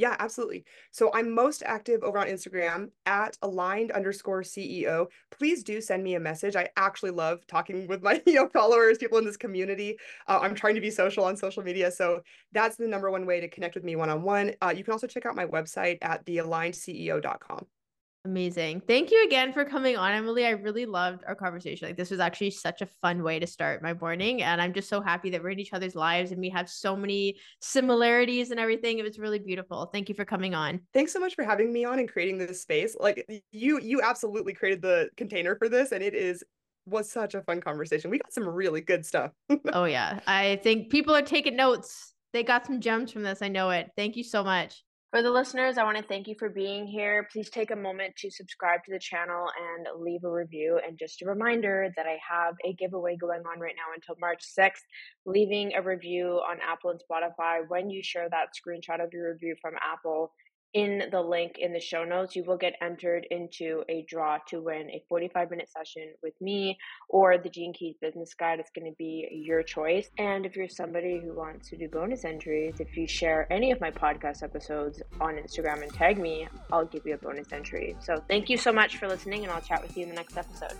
Yeah, absolutely. So I'm most active over on Instagram at aligned underscore CEO. Please do send me a message. I actually love talking with my you know followers, people in this community. Uh, I'm trying to be social on social media, so that's the number one way to connect with me one on one. You can also check out my website at thealignedceo.com. Amazing. Thank you again for coming on, Emily. I really loved our conversation. Like this was actually such a fun way to start my morning. And I'm just so happy that we're in each other's lives and we have so many similarities and everything. It was really beautiful. Thank you for coming on. Thanks so much for having me on and creating this space. Like you you absolutely created the container for this and it is was such a fun conversation. We got some really good stuff. oh yeah. I think people are taking notes. They got some gems from this. I know it. Thank you so much. For the listeners, I want to thank you for being here. Please take a moment to subscribe to the channel and leave a review. And just a reminder that I have a giveaway going on right now until March 6th. Leaving a review on Apple and Spotify when you share that screenshot of your review from Apple in the link in the show notes, you will get entered into a draw to win a 45 minute session with me or the Gene Keys business guide. It's going to be your choice. And if you're somebody who wants to do bonus entries, if you share any of my podcast episodes on Instagram and tag me, I'll give you a bonus entry. So thank you so much for listening, and I'll chat with you in the next episode.